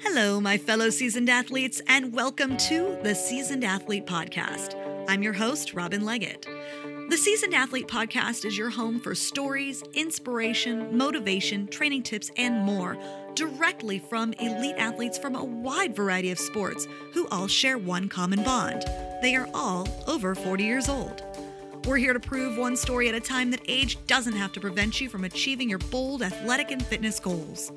Hello, my fellow seasoned athletes, and welcome to the Seasoned Athlete Podcast. I'm your host, Robin Leggett. The Seasoned Athlete Podcast is your home for stories, inspiration, motivation, training tips, and more directly from elite athletes from a wide variety of sports who all share one common bond. They are all over 40 years old. We're here to prove one story at a time that age doesn't have to prevent you from achieving your bold athletic and fitness goals.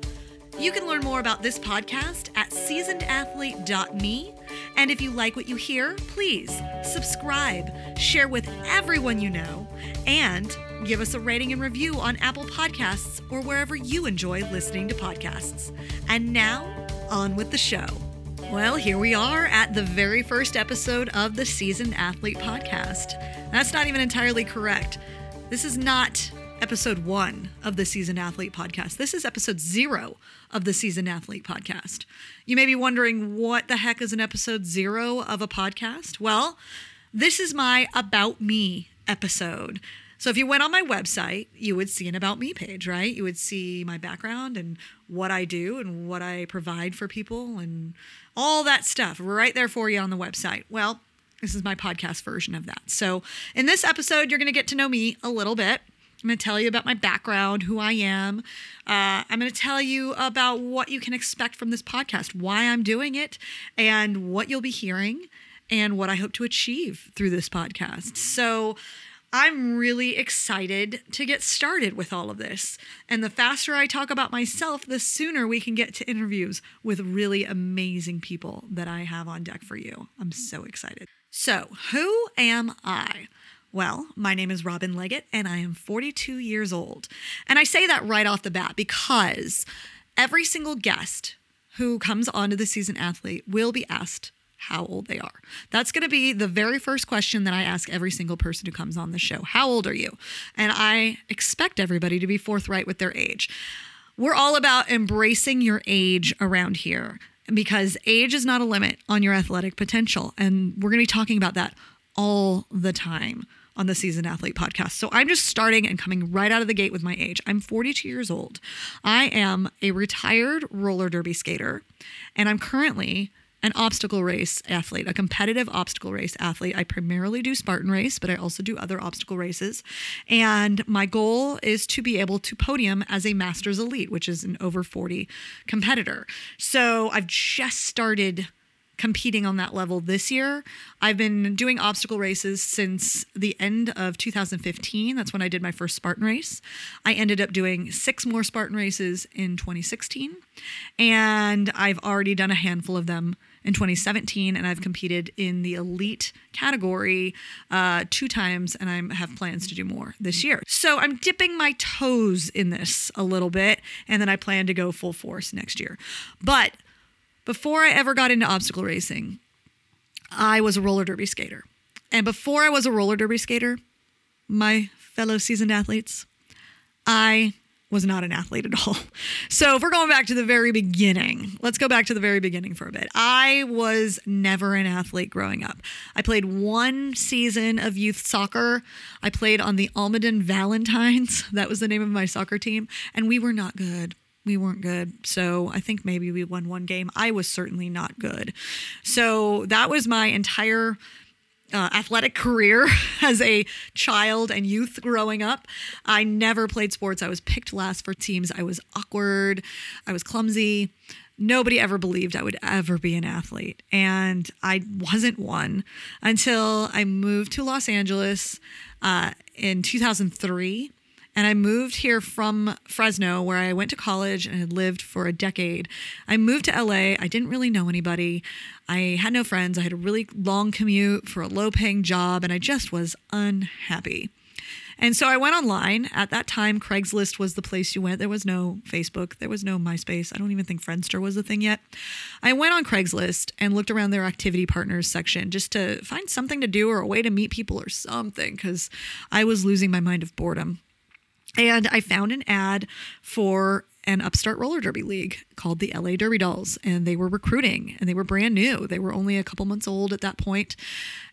You can learn more about this podcast at seasonedathlete.me. And if you like what you hear, please subscribe, share with everyone you know, and give us a rating and review on Apple Podcasts or wherever you enjoy listening to podcasts. And now, on with the show. Well, here we are at the very first episode of the Seasoned Athlete Podcast. That's not even entirely correct. This is not episode one of the Seasoned Athlete Podcast. This is episode zero of the Seasoned Athlete Podcast. You may be wondering what the heck is an episode zero of a podcast? Well, this is my About Me episode. So if you went on my website, you would see an About Me page, right? You would see my background and what I do and what I provide for people and all that stuff right there for you on the website. Well, this is my podcast version of that. So, in this episode, you're going to get to know me a little bit. I'm going to tell you about my background, who I am. Uh, I'm going to tell you about what you can expect from this podcast, why I'm doing it, and what you'll be hearing, and what I hope to achieve through this podcast. So, I'm really excited to get started with all of this. And the faster I talk about myself, the sooner we can get to interviews with really amazing people that I have on deck for you. I'm so excited. So, who am I? Well, my name is Robin Leggett, and I am 42 years old. And I say that right off the bat because every single guest who comes onto the season athlete will be asked how old they are. That's going to be the very first question that I ask every single person who comes on the show. How old are you? And I expect everybody to be forthright with their age. We're all about embracing your age around here because age is not a limit on your athletic potential. And we're going to be talking about that all the time on the Season Athlete podcast. So I'm just starting and coming right out of the gate with my age. I'm 42 years old. I am a retired roller derby skater, and I'm currently an obstacle race athlete, a competitive obstacle race athlete. I primarily do Spartan race, but I also do other obstacle races. And my goal is to be able to podium as a Masters Elite, which is an over 40 competitor. So I've just started competing on that level this year. I've been doing obstacle races since the end of 2015. That's when I did my first Spartan race. I ended up doing six more Spartan races in 2016, and I've already done a handful of them in 2017, and I've competed in the elite category uh, two times, and I have plans to do more this year. So I'm dipping my toes in this a little bit, and then I plan to go full force next year. But before I ever got into obstacle racing, I was a roller derby skater. And before I was a roller derby skater, my fellow seasoned athletes, I was not an athlete at all. So, if we're going back to the very beginning, let's go back to the very beginning for a bit. I was never an athlete growing up. I played one season of youth soccer. I played on the Almaden Valentines. That was the name of my soccer team. And we were not good. We weren't good. So, I think maybe we won one game. I was certainly not good. So, that was my entire uh, athletic career as a child and youth growing up. I never played sports. I was picked last for teams. I was awkward. I was clumsy. Nobody ever believed I would ever be an athlete. And I wasn't one until I moved to Los Angeles uh, in 2003 and I moved here from Fresno, where I went to college and had lived for a decade. I moved to LA. I didn't really know anybody. I had no friends. I had a really long commute for a low paying job, and I just was unhappy. And so I went online. At that time, Craigslist was the place you went. There was no Facebook, there was no MySpace. I don't even think Friendster was a thing yet. I went on Craigslist and looked around their activity partners section just to find something to do or a way to meet people or something because I was losing my mind of boredom. And I found an ad for an upstart roller derby league called the LA Derby Dolls, and they were recruiting and they were brand new. They were only a couple months old at that point,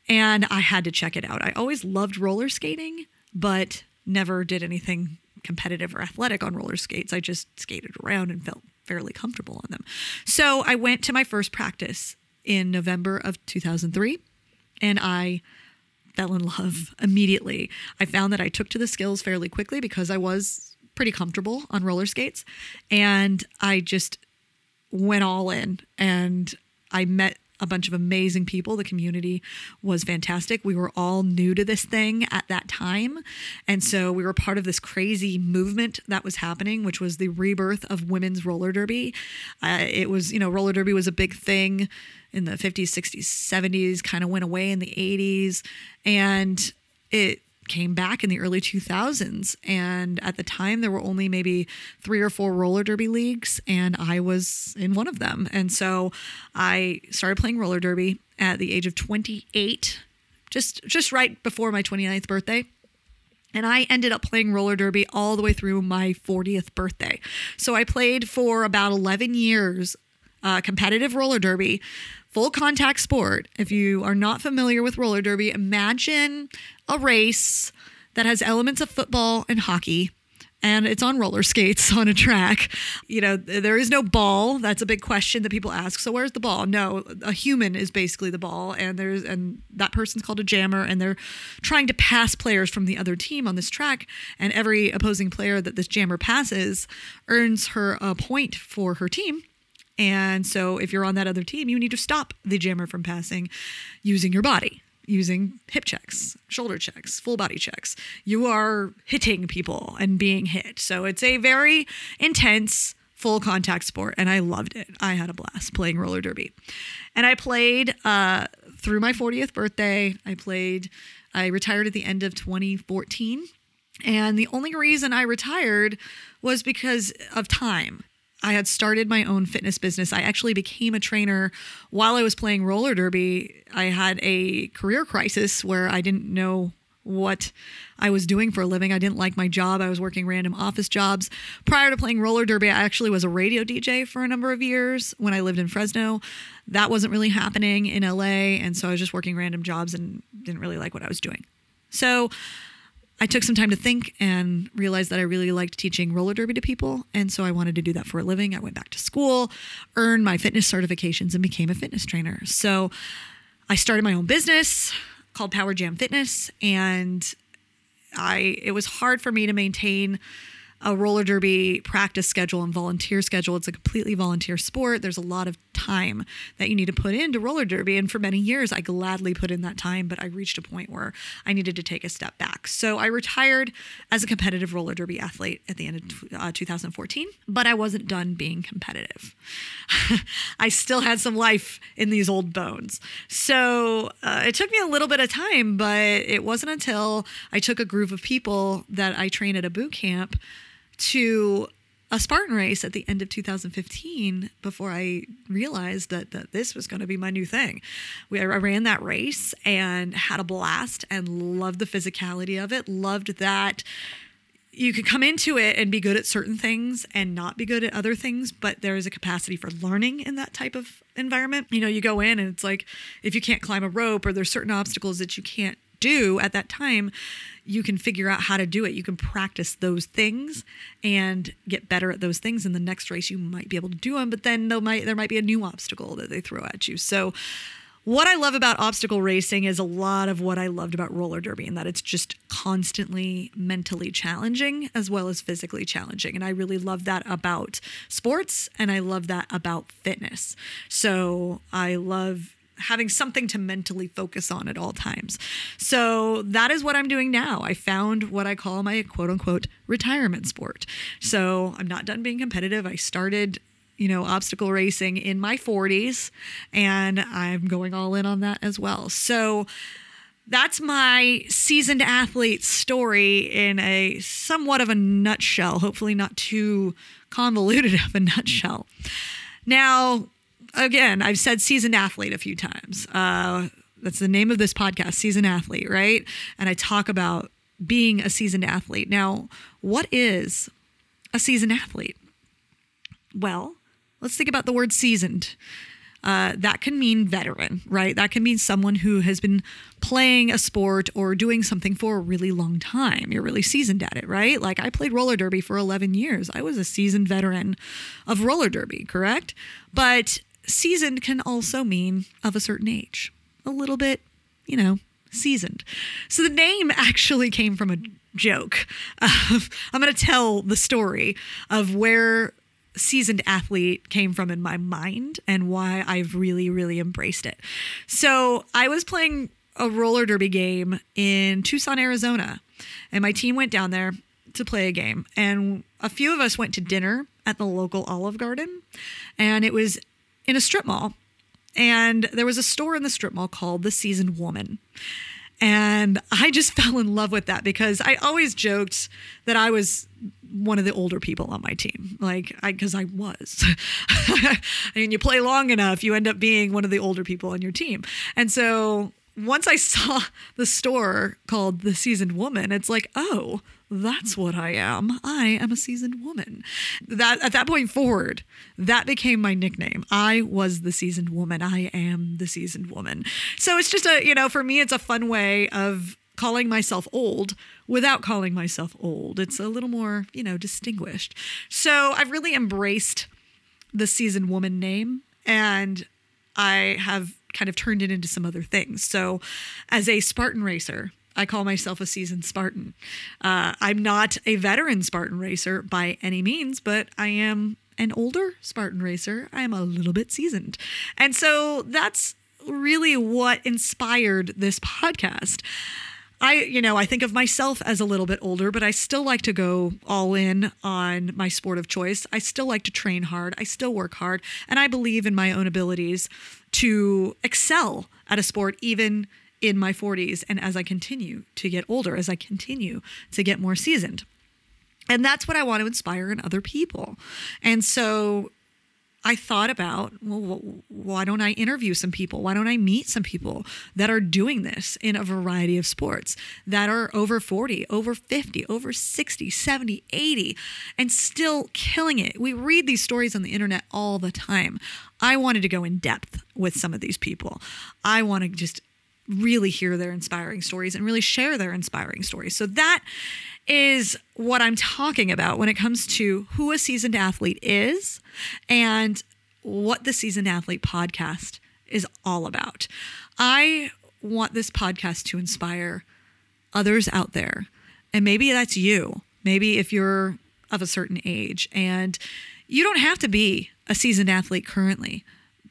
and I had to check it out. I always loved roller skating, but never did anything competitive or athletic on roller skates. I just skated around and felt fairly comfortable on them. So I went to my first practice in November of 2003 and I fell in love immediately. I found that I took to the skills fairly quickly because I was pretty comfortable on roller skates and I just went all in and I met a bunch of amazing people. The community was fantastic. We were all new to this thing at that time. And so we were part of this crazy movement that was happening, which was the rebirth of women's roller derby. Uh, it was, you know, roller derby was a big thing in the 50s, 60s, 70s, kind of went away in the 80s. And it came back in the early 2000s. And at the time, there were only maybe three or four roller derby leagues, and I was in one of them. And so I started playing roller derby at the age of 28, just, just right before my 29th birthday. And I ended up playing roller derby all the way through my 40th birthday. So I played for about 11 years uh, competitive roller derby, full contact sport. If you are not familiar with roller derby, imagine a race that has elements of football and hockey and it's on roller skates on a track. You know, there is no ball. That's a big question that people ask. So where's the ball? No, a human is basically the ball and there's and that person's called a jammer and they're trying to pass players from the other team on this track and every opposing player that this jammer passes earns her a point for her team. And so if you're on that other team, you need to stop the jammer from passing using your body using hip checks, shoulder checks, full body checks. You are hitting people and being hit. So it's a very intense full contact sport and I loved it. I had a blast playing roller derby. And I played uh, through my 40th birthday. I played I retired at the end of 2014. And the only reason I retired was because of time. I had started my own fitness business. I actually became a trainer while I was playing roller derby. I had a career crisis where I didn't know what I was doing for a living. I didn't like my job. I was working random office jobs. Prior to playing roller derby, I actually was a radio DJ for a number of years when I lived in Fresno. That wasn't really happening in LA. And so I was just working random jobs and didn't really like what I was doing. So I took some time to think and realized that I really liked teaching roller derby to people. And so I wanted to do that for a living. I went back to school, earned my fitness certifications, and became a fitness trainer. So I started my own business called Power Jam Fitness. And I it was hard for me to maintain a roller derby practice schedule and volunteer schedule. It's a completely volunteer sport. There's a lot of time that you need to put into roller derby. And for many years, I gladly put in that time, but I reached a point where I needed to take a step back. So I retired as a competitive roller derby athlete at the end of uh, 2014, but I wasn't done being competitive. I still had some life in these old bones. So uh, it took me a little bit of time, but it wasn't until I took a group of people that I trained at a boot camp to a Spartan race at the end of 2015 before I realized that, that this was going to be my new thing. We, I ran that race and had a blast and loved the physicality of it, loved that you could come into it and be good at certain things and not be good at other things, but there is a capacity for learning in that type of environment. You know, you go in and it's like if you can't climb a rope or there's certain obstacles that you can't do at that time, you can figure out how to do it. You can practice those things and get better at those things. In the next race, you might be able to do them, but then there might there might be a new obstacle that they throw at you. So what I love about obstacle racing is a lot of what I loved about roller derby, and that it's just constantly mentally challenging as well as physically challenging. And I really love that about sports, and I love that about fitness. So I love having something to mentally focus on at all times. So that is what I'm doing now. I found what I call my quote unquote retirement sport. So I'm not done being competitive. I started you know, obstacle racing in my 40s, and I'm going all in on that as well. So that's my seasoned athlete story in a somewhat of a nutshell, hopefully not too convoluted of a nutshell. Now, again, I've said seasoned athlete a few times. Uh, that's the name of this podcast, Seasoned Athlete, right? And I talk about being a seasoned athlete. Now, what is a seasoned athlete? Well, let's think about the word seasoned. uh, that can mean veteran, right? That can mean someone who has been playing a sport or doing something for a really long time. You're really seasoned at it, right? Like I played roller derby for 11 years. I was a seasoned veteran of roller derby, correct? But seasoned can also mean of a certain age, a little bit, you know, seasoned. So the name actually came from a joke. I'm going to tell the story of where seasoned athlete came from in my mind and why I've really, really embraced it. So I was playing a roller derby game in Tucson, Arizona, and my team went down there to play a game. And a few of us went to dinner at the local Olive Garden, and it was in a strip mall. And there was a store in the strip mall called The Seasoned Woman. And I just fell in love with that because I always joked that I was one of the older people on my team. Like, I, because I was. I mean, you play long enough, you end up being one of the older people on your team. And so once I saw the store called The Seasoned Woman, it's like, oh, that's what I am. I am a seasoned woman. That at that point forward, that became my nickname. I was the seasoned woman. I am the seasoned woman. So it's just a, you know, for me it's a fun way of calling myself old without calling myself old. It's a little more, you know, distinguished. So I've really embraced the seasoned woman name and I have kind of turned it into some other things. So as a Spartan racer, I call myself a seasoned Spartan. Uh, I'm not a veteran Spartan racer by any means, but I am an older Spartan racer. I am a little bit seasoned. And so that's really what inspired this podcast. I, you know, I think of myself as a little bit older, but I still like to go all in on my sport of choice. I still like to train hard. I still work hard. And I believe in my own abilities to excel at a sport, even in my 40s and as I continue to get older, as I continue to get more seasoned. And that's what I want to inspire in other people. And so I thought about, well, why don't I interview some people? Why don't I meet some people that are doing this in a variety of sports that are over 40, over 50, over 60, 70, 80, and still killing it? We read these stories on the internet all the time. I wanted to go in depth with some of these people. I want to just really hear their inspiring stories and really share their inspiring stories. So that is what I'm talking about when it comes to who a seasoned athlete is and what the Seasoned Athlete podcast is all about. I want this podcast to inspire others out there. And maybe that's you. Maybe if you're of a certain age and you don't have to be a seasoned athlete currently,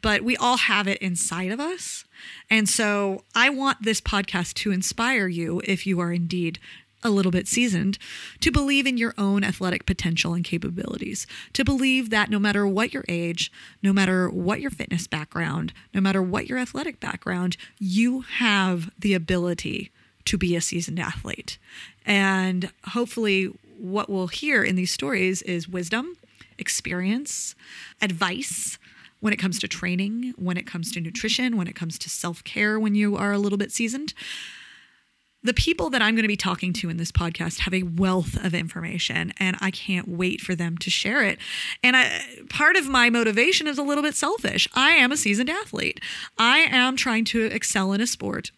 but we all have it inside of us. And so I want this podcast to inspire you if you are indeed a little bit seasoned to believe in your own athletic potential and capabilities, to believe that no matter what your age, no matter what your fitness background, no matter what your athletic background, you have the ability to be a seasoned athlete. And hopefully, what we'll hear in these stories is wisdom, experience, advice, when it comes to training, when it comes to nutrition, when it comes to self care when you are a little bit seasoned. The people that I'm going to be talking to in this podcast have a wealth of information, and I can't wait for them to share it. And I, part of my motivation is a little bit selfish. I am a seasoned athlete, I am trying to excel in a sport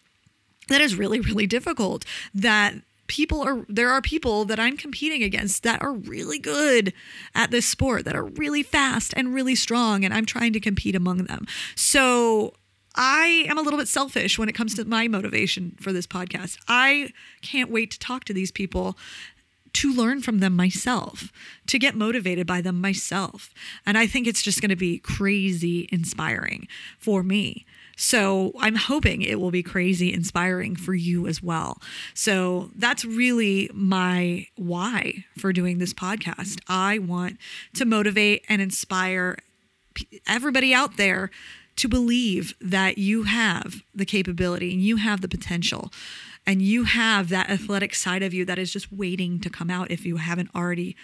that is really, really difficult, that people are there are people that I'm competing against that are really good at this sport that are really fast and really strong and I'm trying to compete among them. So I am a little bit selfish when it comes to my motivation for this podcast. I can't wait to talk to these people to learn from them myself, to get motivated by them myself. And I think it's just going to be crazy inspiring for me. So I'm hoping it will be crazy inspiring for you as well. So that's really my why for doing this podcast. I want to motivate and inspire everybody out there to believe that you have the capability and you have the potential and you have that athletic side of you that is just waiting to come out if you haven't already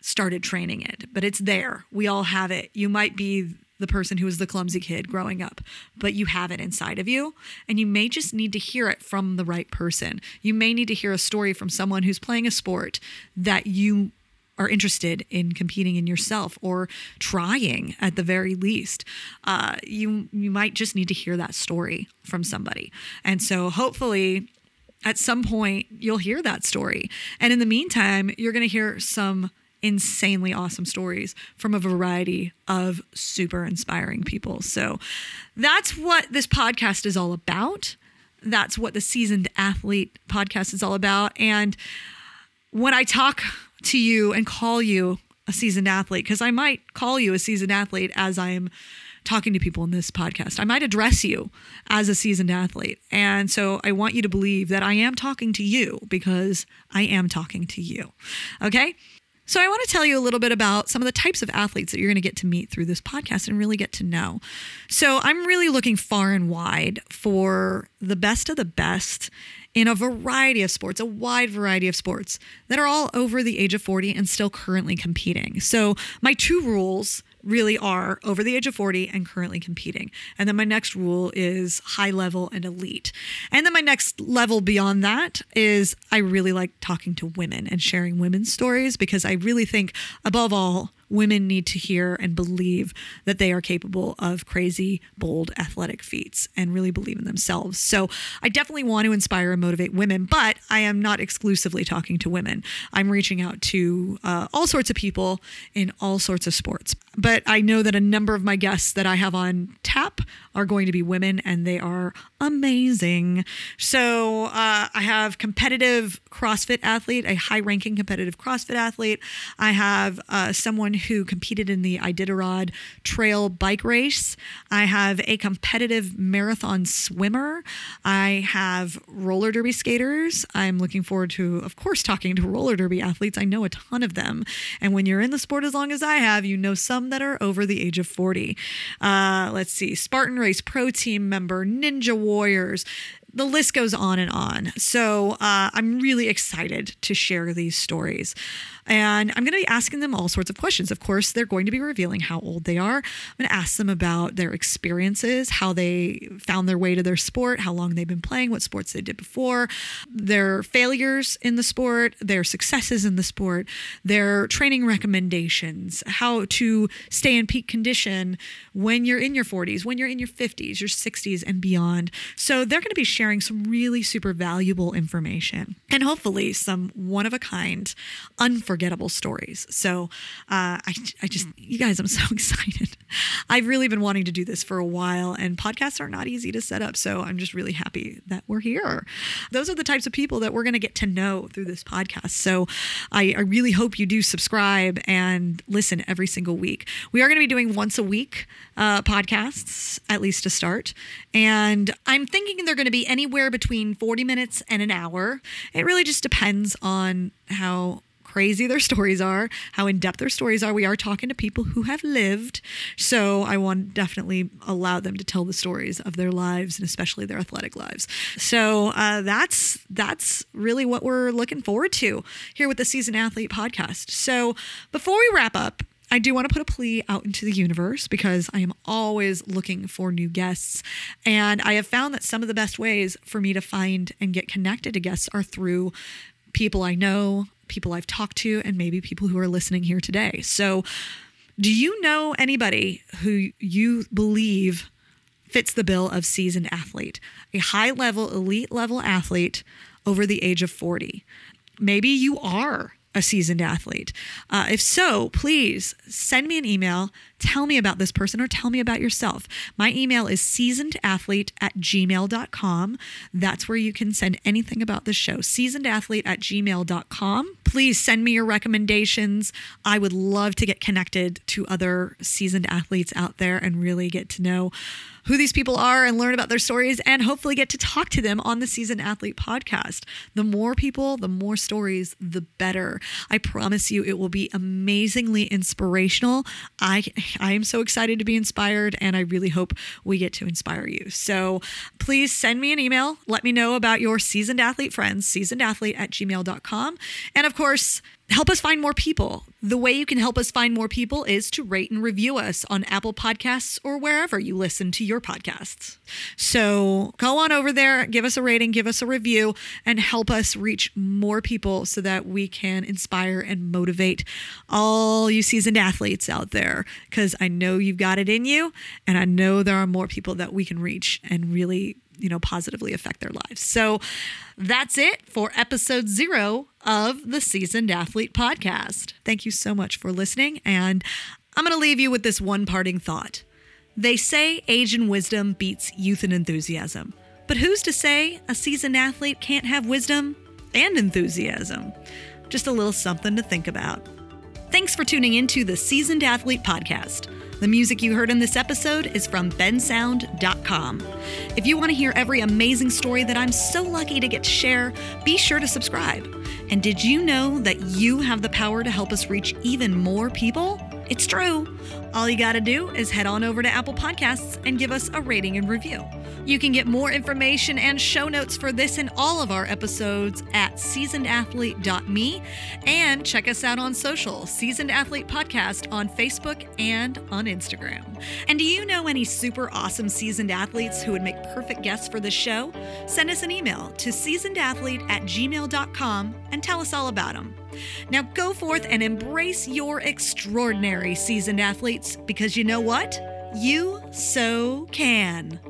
started training it. But it's there. We all have it. You might be the person who was the clumsy kid growing up, but you have it inside of you. And you may just need to hear it from the right person. You may need to hear a story from someone who's playing a sport that you are interested in competing in yourself or trying at the very least, uh, you you might just need to hear that story from somebody. And so hopefully at some point you'll hear that story. And in the meantime, you're going to hear some insanely awesome stories from a variety of super inspiring people. So that's what this podcast is all about. That's what the Seasoned Athlete podcast is all about. And when I talk to you and call you a seasoned athlete, because I might call you a seasoned athlete as I am talking to people in this podcast. I might address you as a seasoned athlete. And so I want you to believe that I am talking to you because I am talking to you. Okay? So, I want to tell you a little bit about some of the types of athletes that you're going to get to meet through this podcast and really get to know. So, I'm really looking far and wide for the best of the best in a variety of sports, a wide variety of sports that are all over the age of 40 and still currently competing. So, my two rules really are over the age of 40 and currently competing. And then my next rule is high level and elite. And then my next level beyond that is I really like talking to women and sharing women's stories because I really think, above all, women need to hear and believe that they are capable of crazy, bold, athletic feats and really believe in themselves. So I definitely want to inspire and motivate women, but I am not exclusively talking to women. I'm reaching out to uh, all sorts of people in all sorts of sports. But I know that a number of my guests that I have on tap are going to be women and they are amazing. So uh, I have competitive CrossFit athlete, a high ranking competitive CrossFit athlete. I have uh, someone who competed in the Iditarod trail bike race. I have a competitive marathon swimmer. I have roller derby skaters. I'm looking forward to, of course, talking to roller derby athletes. I know a ton of them. And when you're in the sport as long as I have, you know some that are over the age of 40. Uh, let's see Spartan Race Pro Team member, Ninja Warriors the list goes on and on. So uh, I'm really excited to share these stories. And I'm going to be asking them all sorts of questions. Of course, they're going to be revealing how old they are. I'm going to ask them about their experiences, how they found their way to their sport, how long they've been playing, what sports they did before, their failures in the sport, their successes in the sport, their training recommendations, how to stay in peak condition when you're in your 40s, when you're in your 50s, your 60s, and beyond. So they're going to be sharing some really super valuable information and hopefully some one of a kind, unforgettable unforgettable stories. So uh, I, I just, you guys, I'm so excited. I've really been wanting to do this for a while, and podcasts are not easy to set up. So I'm just really happy that we're here. Those are the types of people that we're going to get to know through this podcast. So I, I really hope you do subscribe and listen every single week. We are going to be doing once a week uh, podcasts, at least to start. And I'm thinking they're going to be anywhere between 40 minutes and an hour. It really just depends on how crazy their stories are, how in depth their stories are. We are talking to people who have lived. So I want definitely allow them to tell the stories of their lives and especially their athletic lives. So uh, that's that's really what we're looking forward to here with the Season Athlete podcast. So before we wrap up, I do want to put a plea out into the universe because I am always looking for new guests. And I have found that some of the best ways for me to find and get connected to guests are through people I know, people I've talked to, and maybe people who are listening here today. So, do you know anybody who you believe fits the bill of seasoned athlete, a high level, elite level athlete over the age of 40? Maybe you are a seasoned athlete. Uh, if so, please send me an email. Tell me about this person or tell me about yourself. My email is seasonedathlete at gmail.com. That's where you can send anything about the show. Seasonedathlete at gmail.com. Please send me your recommendations. I would love to get connected to other seasoned athletes out there and really get to know who these people are and learn about their stories and hopefully get to talk to them on the Seasoned Athlete podcast. The more people, the more stories, the better. I promise you it will be amazingly inspirational. I I am so excited to be inspired and I really hope we get to inspire you. So please send me an email. Let me know about your seasoned athlete friends, seasonedathlete at gmail.com. And of course, help us find more people. The way you can help us find more people is to rate and review us on Apple Podcasts or wherever you listen to your podcasts. So go on over there, give us a rating, give us a review, and help us reach more people so that we can inspire and motivate all you seasoned athletes out there. Because I know you've got it in you, and I know there are more people that we can reach and really you know, positively affect their lives. So that's it for episode zero of the Seasoned Athlete podcast. Thank you so much for listening. And I'm going to leave you with this one parting thought. They say age and wisdom beats youth and enthusiasm. But who's to say a seasoned athlete can't have wisdom and enthusiasm? Just a little something to think about. Thanks for tuning into the Seasoned Athlete Podcast. The music you heard in this episode is from bensound.com. If you want to hear every amazing story that I'm so lucky to get to share, be sure to subscribe. And did you know that you have the power to help us reach even more people? It's true. All you got to do is head on over to Apple Podcasts and give us a rating and review. You can get more information and show notes for this and all of our episodes at seasonedathlete.me and check us out on social, Seasoned Athlete Podcast on Facebook and on Instagram. And do you know any super awesome seasoned athletes who would make perfect guests for this show? Send us an email to seasonedathlete at gmail.com and tell us all about them. Now go forth and embrace your extraordinary seasoned athletes because you know what? You so can.